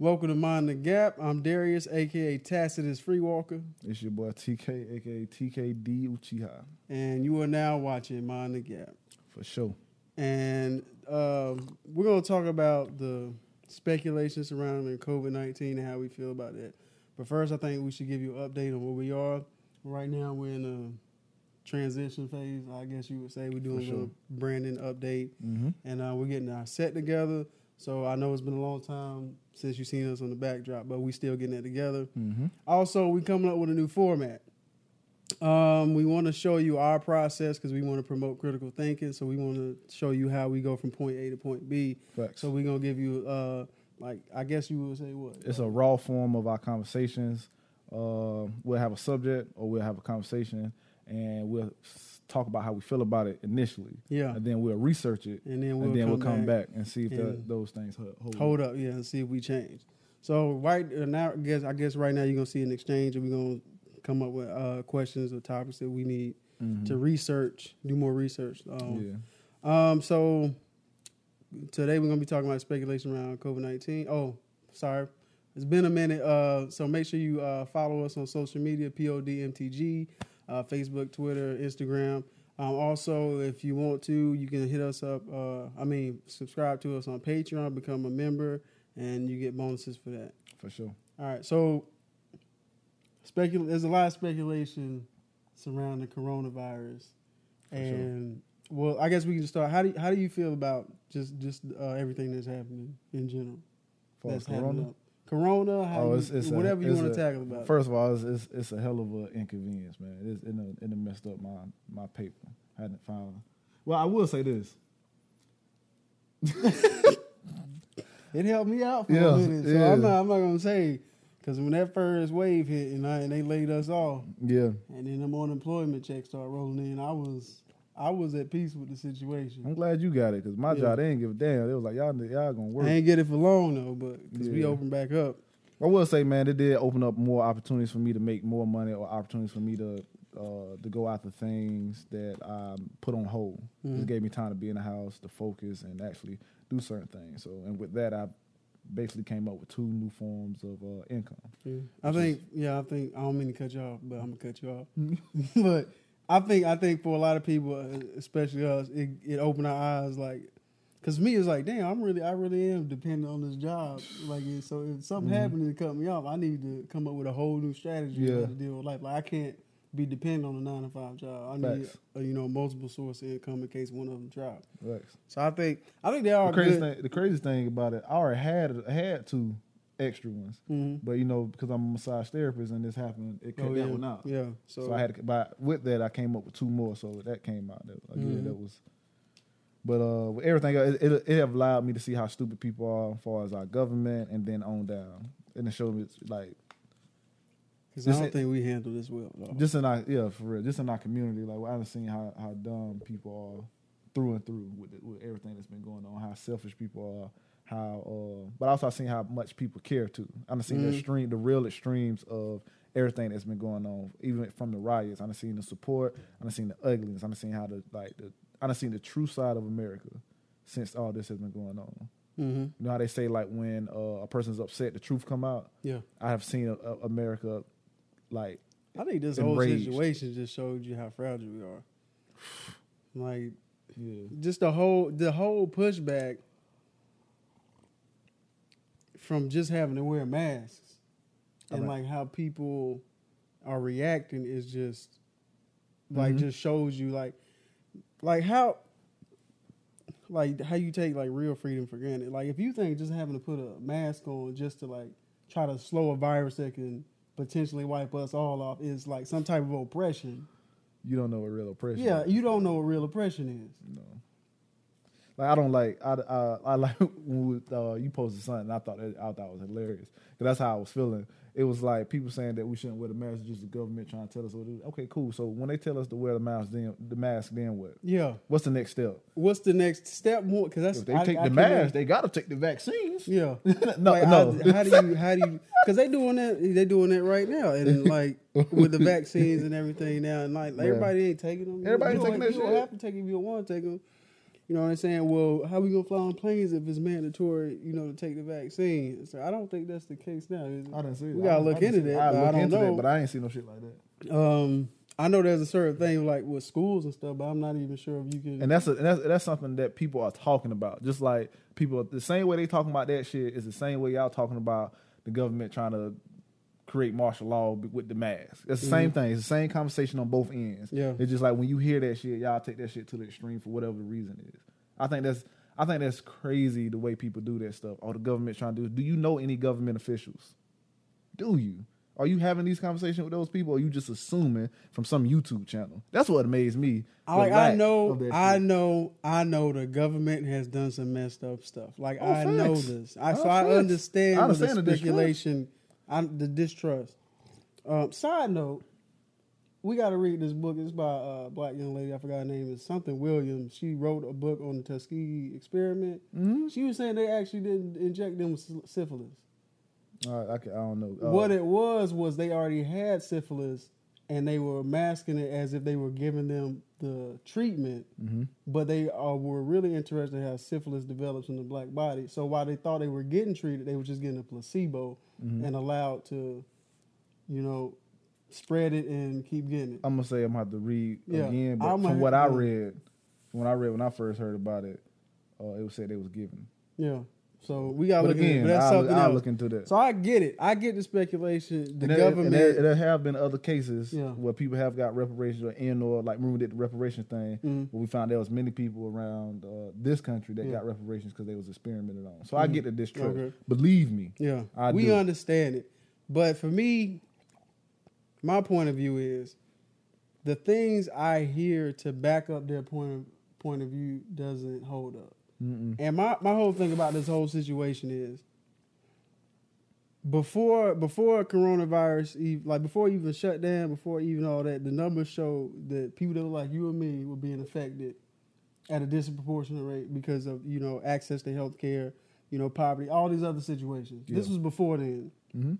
Welcome to Mind the Gap. I'm Darius, aka Tacitus Freewalker, It's your boy TK, aka TKD Uchiha, and you are now watching Mind the Gap. for sure. And um, we're going to talk about the speculation surrounding COVID 19 and how we feel about that. But first, I think we should give you an update on where we are. Right now, we're in a transition phase, I guess you would say. We're doing For a little branding update, Mm-hmm. and uh, we're getting our set together. So I know it's been a long time since you've seen us on the backdrop, but we still getting it together. Mm-hmm. Also, we coming up with a new format. Um, we want to show you our process because we want to promote critical thinking. So we want to show you how we go from point A to point B. Facts. So we're gonna give you, uh, like, I guess you would say what? it's a raw form of our conversations. Uh, we'll have a subject or we'll have a conversation and we'll talk about how we feel about it initially. yeah, And then we'll research it. and then we'll and then come, we'll come back, back, and see if that, those things ho- hold. hold up, yeah, and see if we change. So right uh, now, I guess I guess right now you're gonna see an exchange, and we're gonna come up with uh, questions or topics that we need Mhm. to research, do more research. Um, yeah. Um, so today we're gonna be talking about speculation around COVID nineteen. Oh, sorry, it's been a minute. Uh, so make sure you uh, follow us on social media: PODMTG, uh, Facebook, Twitter, Instagram. Um, also, if you want to, you can hit us up. Uh, I mean, subscribe to us on Patreon, become a member, and you get bonuses for that. For sure. All right, so specul- there's a lot of speculation surrounding coronavirus, For sure. and well, I guess we can start. How do you, how do you feel about just just uh, everything that's happening in general? For that's Corona. Corona, how Oh, it's- it's a- whatever you want to tackle about. First of all, it's, it's, it's a hell of an inconvenience, man. It's in a, in a messed up my my paper. I hadn't found. Well, I will say this. It helped me out for Yeah, a minute, so yeah. I'm not I'm not gonna say because when that first wave hit and, I, and they laid us off, Yeah, and then them unemployment checks started rolling in, I was I was at peace with the situation. I'm glad you got it because my Yeah. job they didn't give a damn. It was like y'all y'all gonna work. I ain't get it for long though, but because we opened back up. I will say, man, it did open up more opportunities for me to make more money or opportunities for me to uh, to go after things that I put on hold. Mhm. It gave me time to be in the house, to focus, and actually do certain things. So, and with that, I basically came up with two new forms of uh, income. I think, yeah, I think I don't mean to cut you off, but I'm gonna cut you off. but I think, I think for a lot of people, uh, especially us, it, it opened our eyes. Like, cause me, it's like, damn, I'm really, I really am dependent on this job. Like, so if something Mhm. happened to cut me off, I need to come up with a whole new strategy Yeah. to deal with life. Like, I can't be dependent on a nine to five job. I need, Facts. uh, you know, multiple source of income in case one of them drops. So I think, I think they are The crazy good. thing, the crazy thing about it, I already had had two extra ones, Mhm. but you know, because I'm a massage therapist and this happened, it cut Oh, that yeah. one out. Yeah. So, So, I had to, but with that, I came up with two more. So that came out. That, yeah, Mhm. that was. But uh, with everything, else, it, it, it have allowed me to see how stupid people are as far as our government, and then on down, and it showed me it's like Because I don't it- think we handle this well. Though. just in our yeah for real, just in our community, like I've seen how how dumb people are through and through with it, with everything that's been going on, how selfish people are. How, uh, but also I've seen how much people care too. I've seen the Mhm. extreme, the real extremes of everything that's been going on, even from the riots. I've seen the support. I've seen the ugliness. I've seen how the like the. I've seen the true side of America since all this has been going on. Mm-hmm. You know how they say like when uh, a person's upset, the truth come out. Yeah. I have seen uh, America like I think this whole situation just showed you how fragile we are. Like yeah, just the whole the whole pushback from just having to wear masks and Alright. like how people are reacting is just like Mhm. just shows you like like how like how you take like real freedom for granted. Like if you think just having to put a mask on just to like try to slow a virus that can potentially wipe us all off is like some type of oppression. you don't know what real oppression. Yeah, is. you don't know what real oppression is. No. Like I don't like I I, I like when we, uh, you posted something I thought that, I thought was hilarious because that's how I was feeling. It was like people saying that we shouldn't wear the mask, just the government trying to tell us what to do. Okay, cool. So when they tell us to wear the mask, then the mask, then what? Yeah. What's the next step? What's the next step? More because that's If they I- take I the mask, they got to take the vaccines. Yeah. no, Like, no. How, how do you? How do you? Because they doing that. They doing that right now, and like with the vaccines and everything now, and like Yeah. everybody ain't taking them. Everybody you taking that you don't shit. have to take 'em if you don't want to take them. You know what I'm saying? Well, how we gonna fly on planes if it's mandatory? You know, to take the vaccine. So I don't think that's the case now. I didn't see it. We gotta I- look I into that, I I don't into know. that, but I ain't seen no shit like that. Um, I know there's a certain thing like with schools and stuff, but I'm not even sure if you can. And that's a, and that's that's something that people are talking about. Just like people, the same way they talking about that shit is the same way y'all talking about the government trying to create martial law with the mask. It's the same thing. It's the same conversation on both ends. Mm-hmm. Yeah. It's just like when you hear that shit, y'all take that shit to the extreme for whatever the reason is. I think that's I think that's crazy the way people do that stuff. Or the government trying to do. Do you know any government officials? Do you? Are you having these conversations with those people, or you just assuming from some YouTube channel? That's what amazed me. I like I know I know I know the government has done some messed up stuff. Like Oh, I know this. I, Oh, so I understand, I understand the the distrust. speculation, I, the distrust. Um, side note, we got to read this book. It's by a black young lady. I forgot her name. Is something Williams. She wrote a book on the Tuskegee experiment. Mm-hmm. She was saying they actually didn't inject them with syphilis. Right, I, can, I don't know. Uh, what it was was they already had syphilis and they were masking it as if they were giving them the treatment Mm-hmm. but they were really interested in how syphilis develops in the black body so while they thought they were getting treated they were just getting a placebo Mm-hmm. and allowed to you know spread it and keep getting it I'm gonna say I'm gonna have to read Yeah, again, but I'ma- from what I read, from what I read when I first heard about it, uh, it was said they was given. yeah so we gotta But look again, but that's I'll, something I'll else look into that. so i get it i get the speculation the and there, government and there, there have been other cases Yeah. where people have got reparations or in or like remember we did the reparations thing Mhm. where we found there was many people around uh, this country that Yeah. got reparations because they was experimented on. So I Mhm. get the distrust. Okay. Believe me. Yeah, I we do. understand it. But for me, my point of view is the things I hear to back up their point of point of view doesn't hold up. Mm-mm. And my, my whole thing about this whole situation is before before coronavirus like before even shut down, before even all that, the numbers show that people that like you and me were being affected at a disproportionate rate because of, you know, access to health care, you know, poverty, all these other situations. This was before then. Mhm.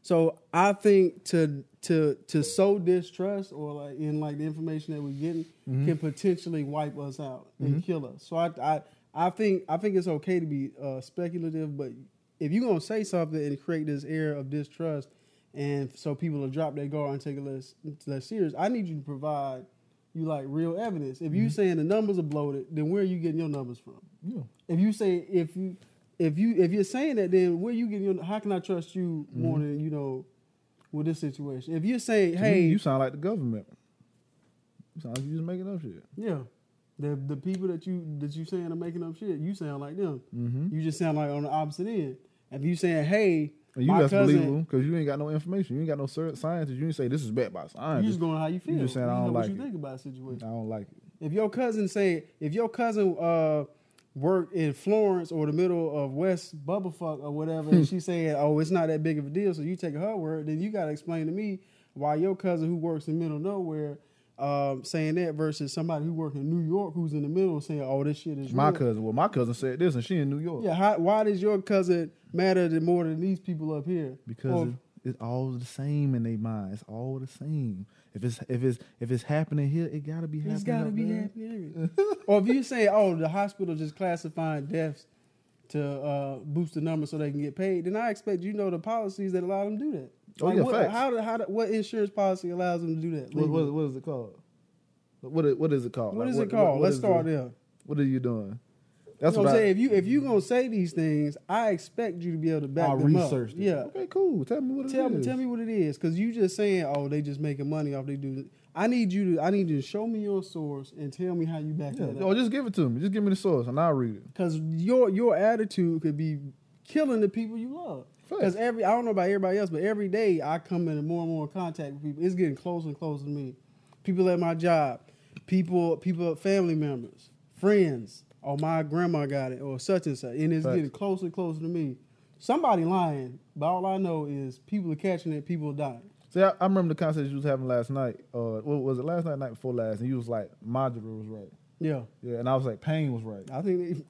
So I think to to to sow distrust or like in like the information that we're getting Mm-hmm. can potentially wipe us out and kill us. So I I I think I think it's okay to be uh, speculative, but if you're gonna say something and create this air of distrust, and so people will drop their guard and take it less less serious, I need you to provide you like real evidence. If you Mm-hmm. saying the numbers are bloated, then where are you getting your numbers from? Yeah. If you say if you if you if you're saying that, then where are you getting your how can I trust you more than you know with this situation? If you're saying, hey, me, you sound like the government. You sound like you just making up shit. yeah, the the people that you that you saying are making up shit, you sound like them. Mm-hmm. You just sound like on the opposite end. If you saying, hey, And you my less cousin, believable because you ain't got no information. You ain't got no scientists. You ain't say this is backed by you scientists. just going how you feel. You just saying, I don't what like you it. think about the situation. I don't like it. If your cousin say, if your cousin uh worked in Florence or the middle of West Bubblefuck or whatever, and she said, "Oh, it's not that big of a deal," so you take her word, then you got to explain to me why your cousin who works in middle nowhere um, saying that versus somebody who works in New York who's in the middle saying, "Oh, this shit is My real." cousin. Well, my cousin said this, and she in New York. Yeah, how, why does your cousin matter than more than these people up here? because Or- it, it's all the same in their mind. It's all the same. If it's if it's if it's happening here, it gotta be happening. It's got to up be there. happening. or if you say, "Oh, the hospital just classifying deaths to uh, boost the number so they can get paid," then I expect you know the policies that allow them to do that. Oh, yeah, what, facts. how, do- how do- what insurance policy allows them to do that? What, what, what is it called? What is, what is it called? what Like, is it called? what Let's start the- there. What are you doing? That's That's what what I'm saying. If you if you gonna say these things, I expect you to be able to back I them researched up. it. Yeah. Okay, cool. Tell me what it Tell me, tell me what it is, because you just saying, "Oh, they just making money off they do." I need you to, I need you to show me your source and tell me how you back Yeah. that Oh, just give it to me. Just give me the source, and I'll read it. Because your your attitude could be killing the people you love. Because every I don't know about everybody else, but every day I come into more and more contact with people. It's getting closer and closer to me. People at my job, people, people, family members, friends. Oh, my grandma got it, or such and such, and it's Facts. getting closer and closer to me. Somebody lying, but all I know is people are catching it, people are dying. See, I, I remember the conversation you was having last night. Uh, what was it last night? Night before last, and you was like, modular was right. Yeah, Yeah, and I was like, pain was right. I think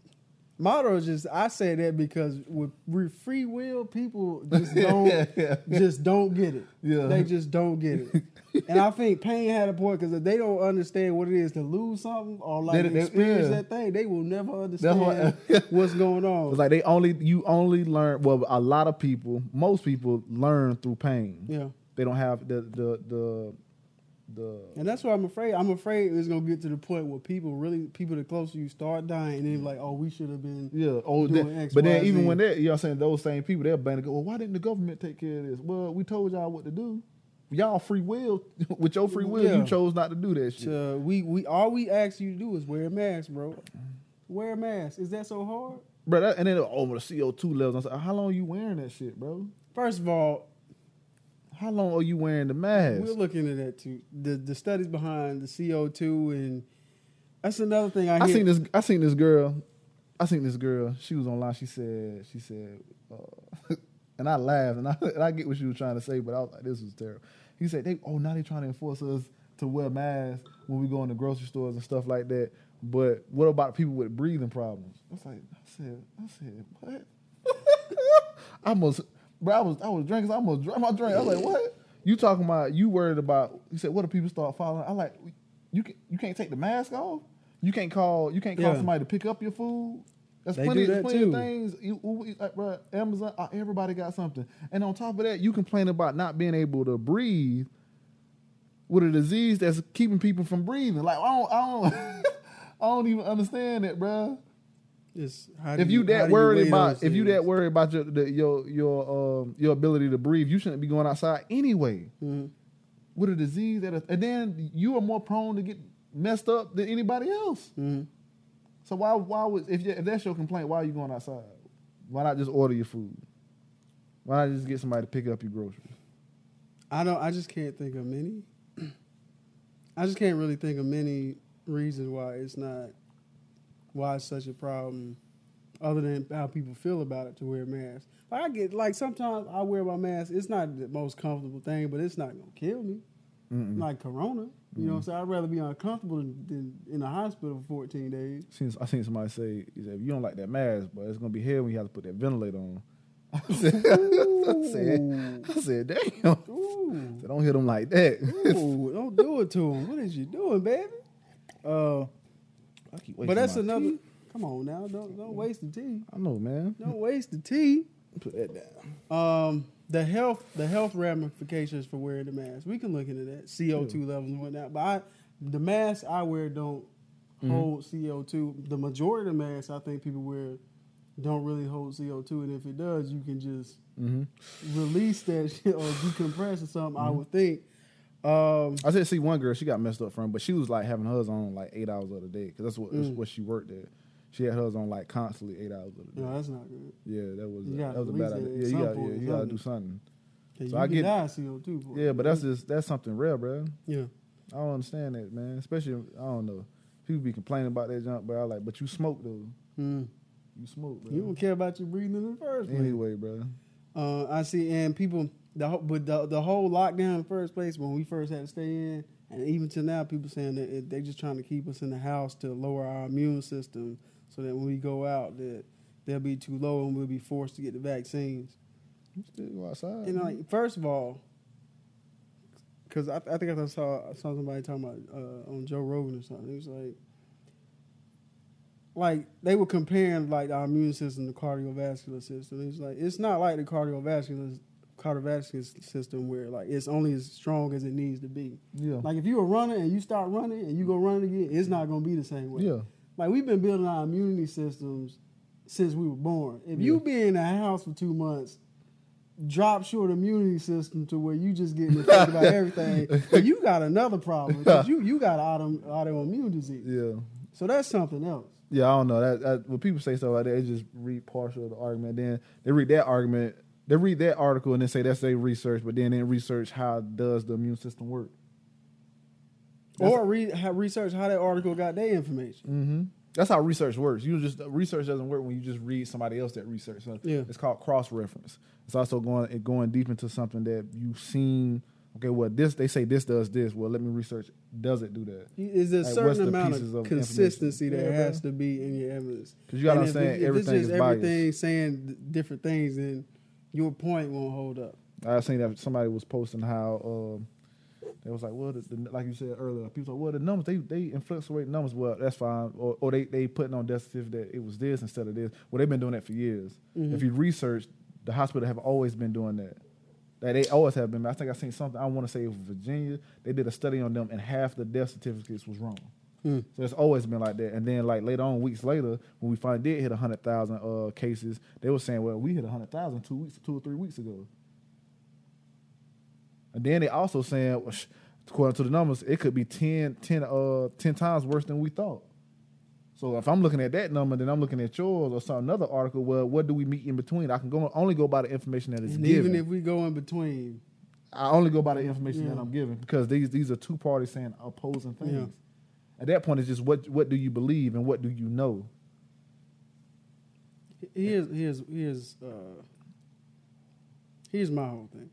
Motto is just I say that because with with free will, people just don't Yeah, just don't get it. Yeah. They just don't get it. and I think Payne had a point because if they don't understand what it is to lose something or like They- they- experience yeah. that thing, they will never understand what- what's going on. It's like they only you only learn. Well, a lot of people, most people learn through pain. yeah. They don't have the the the the. And that's what I'm afraid. I'm afraid it's gonna get to the point where people really, people the closer you start dying, and they're like, "Oh, we should have been." Yeah, oh, doing then- X, but Y, then even Z. when that you know, I'm saying those same people, they're banning. Go, well, why didn't the government take care of this? Well, we told y'all what to do. Y'all free will, with your free will, Yeah. you chose not to do that shit. To, we we all we ask you to do is wear a mask, bro. Wear a mask. Is that so hard? Bro, that, and then over the CO two levels, I said, how long you wearing that shit, bro? First of all, How long are you wearing the mask? we're looking at that too. The the studies behind the CO two and that's another thing I, I hear. seen this. I seen this girl. I seen this girl. She was online. She said. She said. Uh, and I laughed, and I, and I get what she was trying to say, but I was like, "This was terrible." He said, "They oh now they trying to enforce us to wear masks when we go in the grocery stores and stuff like that." But what about people with breathing problems? I was like, I said, I said, what? I almost, bro, I was, I was drinking. so I almost drank my drink. I was like, what? You talking about? You worried about? He said, what if people start following? I like, you can, you can't take the mask off. You can't call, you can't call Yeah. somebody to pick up your food. That's They plenty, that plenty of things. You, like, bro, Amazon, uh, everybody got something. And on top of that, you complain about not being able to breathe with a disease that's keeping people from breathing. Like I don't, I don't, I don't even understand that, bro. It's how do If you how that worried about, if you that worried about your the, your your um your ability to breathe, you shouldn't be going outside anyway Mhm. with a disease that, and then you are more prone to get messed up than anybody else. Mhm. So why why would if, you, if that's your complaint, why are you going outside? Why not just order your food? Why not just get somebody to pick up your groceries? I don't. I just can't think of many. I just can't really think of many reasons why it's not why it's such a problem, other than how people feel about it to wear masks. Like I get like sometimes I wear my mask. It's not the most comfortable thing, but it's not gonna kill me. Like Corona, you know. what I'm saying I'd rather be uncomfortable than, than in the hospital for 14 days. Seen, I seen somebody say, he said, if you don't like that mask, but it's gonna be hell when you have to put that ventilator on. I said, I said, I said damn. Ooh, So don't hit them like that. ooh, don't do it to him. What is you doing, baby? Uh, I keep wasting but that's my another. tea. Come on now, don't don't waste the tea. I know, man. Don't waste the tea. Put that down. Um, the health the health ramifications for wearing the mask. We can look into that CO two levels and whatnot. But I, the masks I wear don't hold CO two. The majority of masks I think people wear don't really hold CO two, and if it does, you can just Mm-hmm. release that shit or decompress or something. I would think. Um, I did see one girl. She got messed up from, but she was like having hers on like eight hours of the day because that's what that's Mm. what she worked at. She had hers on like constantly eight hours of the day. no, that's not good. Yeah, that was You that was a bad idea. Yeah, you got yeah, you gotta do something. Yeah, So I get- die CO two. For Yeah, but that's just that's something real, bro. yeah. I don't understand that, man. Especially I don't know. People be complaining about that junk, but I like, but you smoke though. Mm. You smoke, bro. You don't care about your breathing in the first place. anyway, bro. Uh, I see, and people, the but the the whole lockdown in the first place when we first had to stay in, and even to now, people saying that it, they just trying to keep us in the house to lower our immune system, so that when we go out, that they'll be too low and we'll be forced to get the vaccines. You still go outside. And like, first of all, because I, I think I saw I saw somebody talking about uh, on Joe Rogan or something. It was like, like they were comparing like our immune system to cardiovascular system. It's like it's not like the cardiovascular cardiovascular system where like it's only as strong as it needs to be. yeah, Like if you're a runner and you start running and you go running again, it's not gonna be the same way. yeah, Like we've been building our immunity systems since we were born. If you be in a house for two months, drop short immunity system to where you just getting affected by everything, you got another problem because you you got auto, autoimmune disease. yeah. So that's something else. Yeah, I don't know. That, that when people say stuff like that, they just read partial of the argument. Then they read that argument, they read that article, and then say that's their research. But then they research how does the immune system work. That's- or read have research how that article got their information. Mm-hmm. That's how research works. You just research doesn't work when you just read somebody else that research. So Yeah. it's called cross reference. It's also going it going deep into something that you've seen okay, well this they say this does this. Well, let me research. Does it do that? Is there a Like, certain amount of of consistency that Yeah, has to be in your evidence? Because you gotta And if understand if everything it's is just biased. everything saying different things, then your point won't hold up. I seen that somebody was posting how um, they was like, well, the, the, like you said earlier, people like, well, the numbers they they influctuate numbers. Well, that's fine. Or, or they they putting on death certificate that it was this instead of this. Well, they've been doing that for years. Mhm. If you research, the hospital have always been doing that. That they always have been. I think I seen something. I want to say Virginia. They did a study on them, and half the death certificates was wrong. Mm. So it's always been like that. And then like later on, weeks later, when we finally did hit hundred thousand uh, cases, they were saying, well, we hit hundred thousand two weeks, two or three weeks ago. And then they also saying, well, sh- according to the numbers, it could be 10, 10, uh, 10 times worse than we thought. So if I'm looking at that number, then I'm looking at yours or some another article. Well, what do we meet in between? I can go only go by the information that is And given. even if we go in between, I only go by the information that I'm given because these these are two parties saying opposing things. Yeah. At that point, it's just what what do you believe and what do you know? here's here's here's uh, here's my whole thing.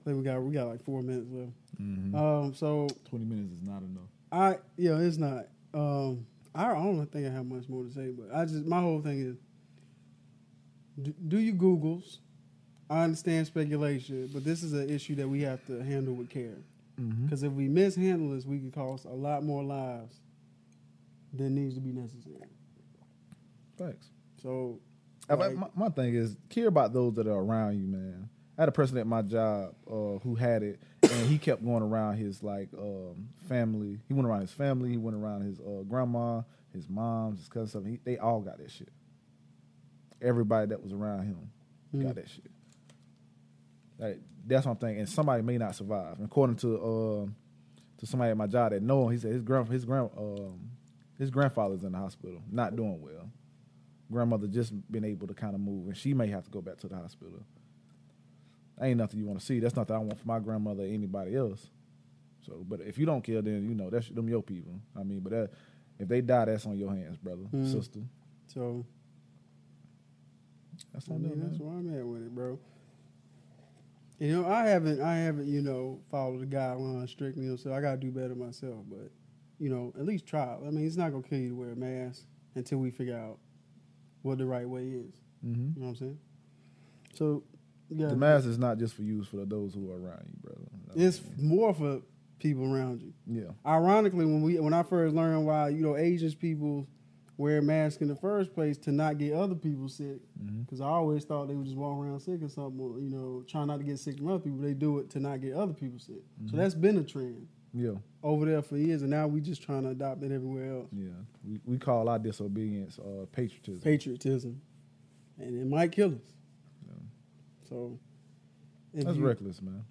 I think we got we got like four minutes left. Um, so Twenty minutes is not enough. I yeah, it's not. Um, I, I don't think I have much more to say, but I just my whole thing is: do, do you Googles? I understand speculation, but this is an issue that we have to handle with care. Mm-hmm. Because if we mishandle this, we could cost a lot more lives than needs to be necessary. Thanks. So, like, my, my thing is care about those that are around you, man. I had a person at my job uh, who had it, and he kept going around his like um, family. He went around his family. He went around his uh, grandma, his mom, his cousin. Stuff. He, they all got that shit. Everybody that was around him got Mhm. that shit. Like, that's what I'm thinking. And somebody may not survive. According to um to somebody at my job that know him, he said his grand his grand um, his grandfather's in the hospital, not doing well. Grandmother just been able to kind of move, and she may have to go back to the hospital. Ain't nothing you want to see. That's nothing I want for my grandmother or anybody else. So, but if you don't kill, then you know that's them your people. I mean, but that, if they die, that's on your hands, brother, Mhm. sister. so That's I mean, them, that's man. where I'm at with it, bro. You know, I haven't, I haven't, you know, followed the guidelines strictly, you know, so I gotta do better myself. But you know, at least try. I mean, it's not gonna kill you to wear a mask until we figure out what the right way is. Mhm. You know what I'm saying? So, yeah, The mask is not just for use for those who are around you, brother. It's more for people around you. yeah. Ironically, when we when I first learned why you know Asians people wear a mask in the first place to not get other people sick, because I always thought they would just walk around sick or something, or, you know, trying not to get sick from other people. They do it to not get other people sick. So that's been a trend Yeah, over there for years, and now we just trying to adopt it everywhere else. yeah. We we call our disobedience uh, patriotism. Patriotism, and it might kill us. Yeah. So That's you- reckless, man.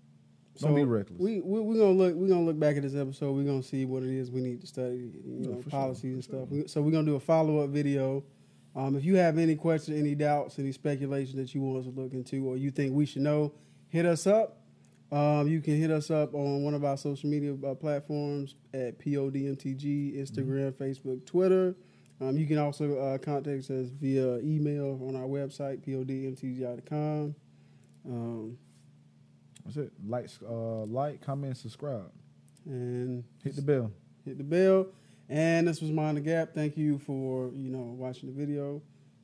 Don't be reckless. We we we gonna look we gonna look back at this episode. We're gonna see what it is we need to study, you know, for sure, policies and stuff. We, so we're gonna do a follow up video. Um, if you have any questions, any doubts, any speculation that you want us to look into, or you think we should know, hit us up. Um, you can hit us up on one of our social media uh, platforms at PODMTG, Instagram, Facebook, Twitter. Um, you can also uh, contact us via email on our website, podmtg.com. Um, That's it. Like, uh, like, comment, subscribe. and Hit the bell. hit the bell. And this was Mind the Gap. Thank you for you know watching the video.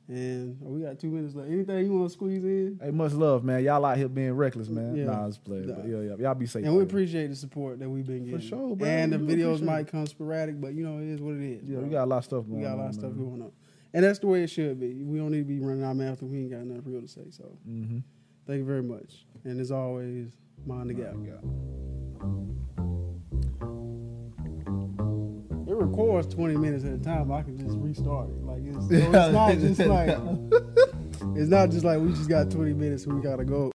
And oh, we got two minutes left. Anything you want to squeeze in? Hey, much love, man. Y'all out here being reckless, man. Yeah. Nah, it's playing. Nah. But yeah, yeah. Y'all be safe. And we appreciate the support that we've been getting. For sure, bro. And the We do videos appreciate might come sporadic, but you know it is what it is. Yeah, bro. we got a lot of stuff going we got a lot on, of stuff man. going on, and that's the way it should be. We don't need to be running our mouth if we ain't got nothing real to say. So Mm-hmm. Thank you very much. And as always, Mind the Gap. It records 20 minutes at a time. I can just restart it. Like it's, so it's not just like it's not just like we just got 20 minutes and we gotta go.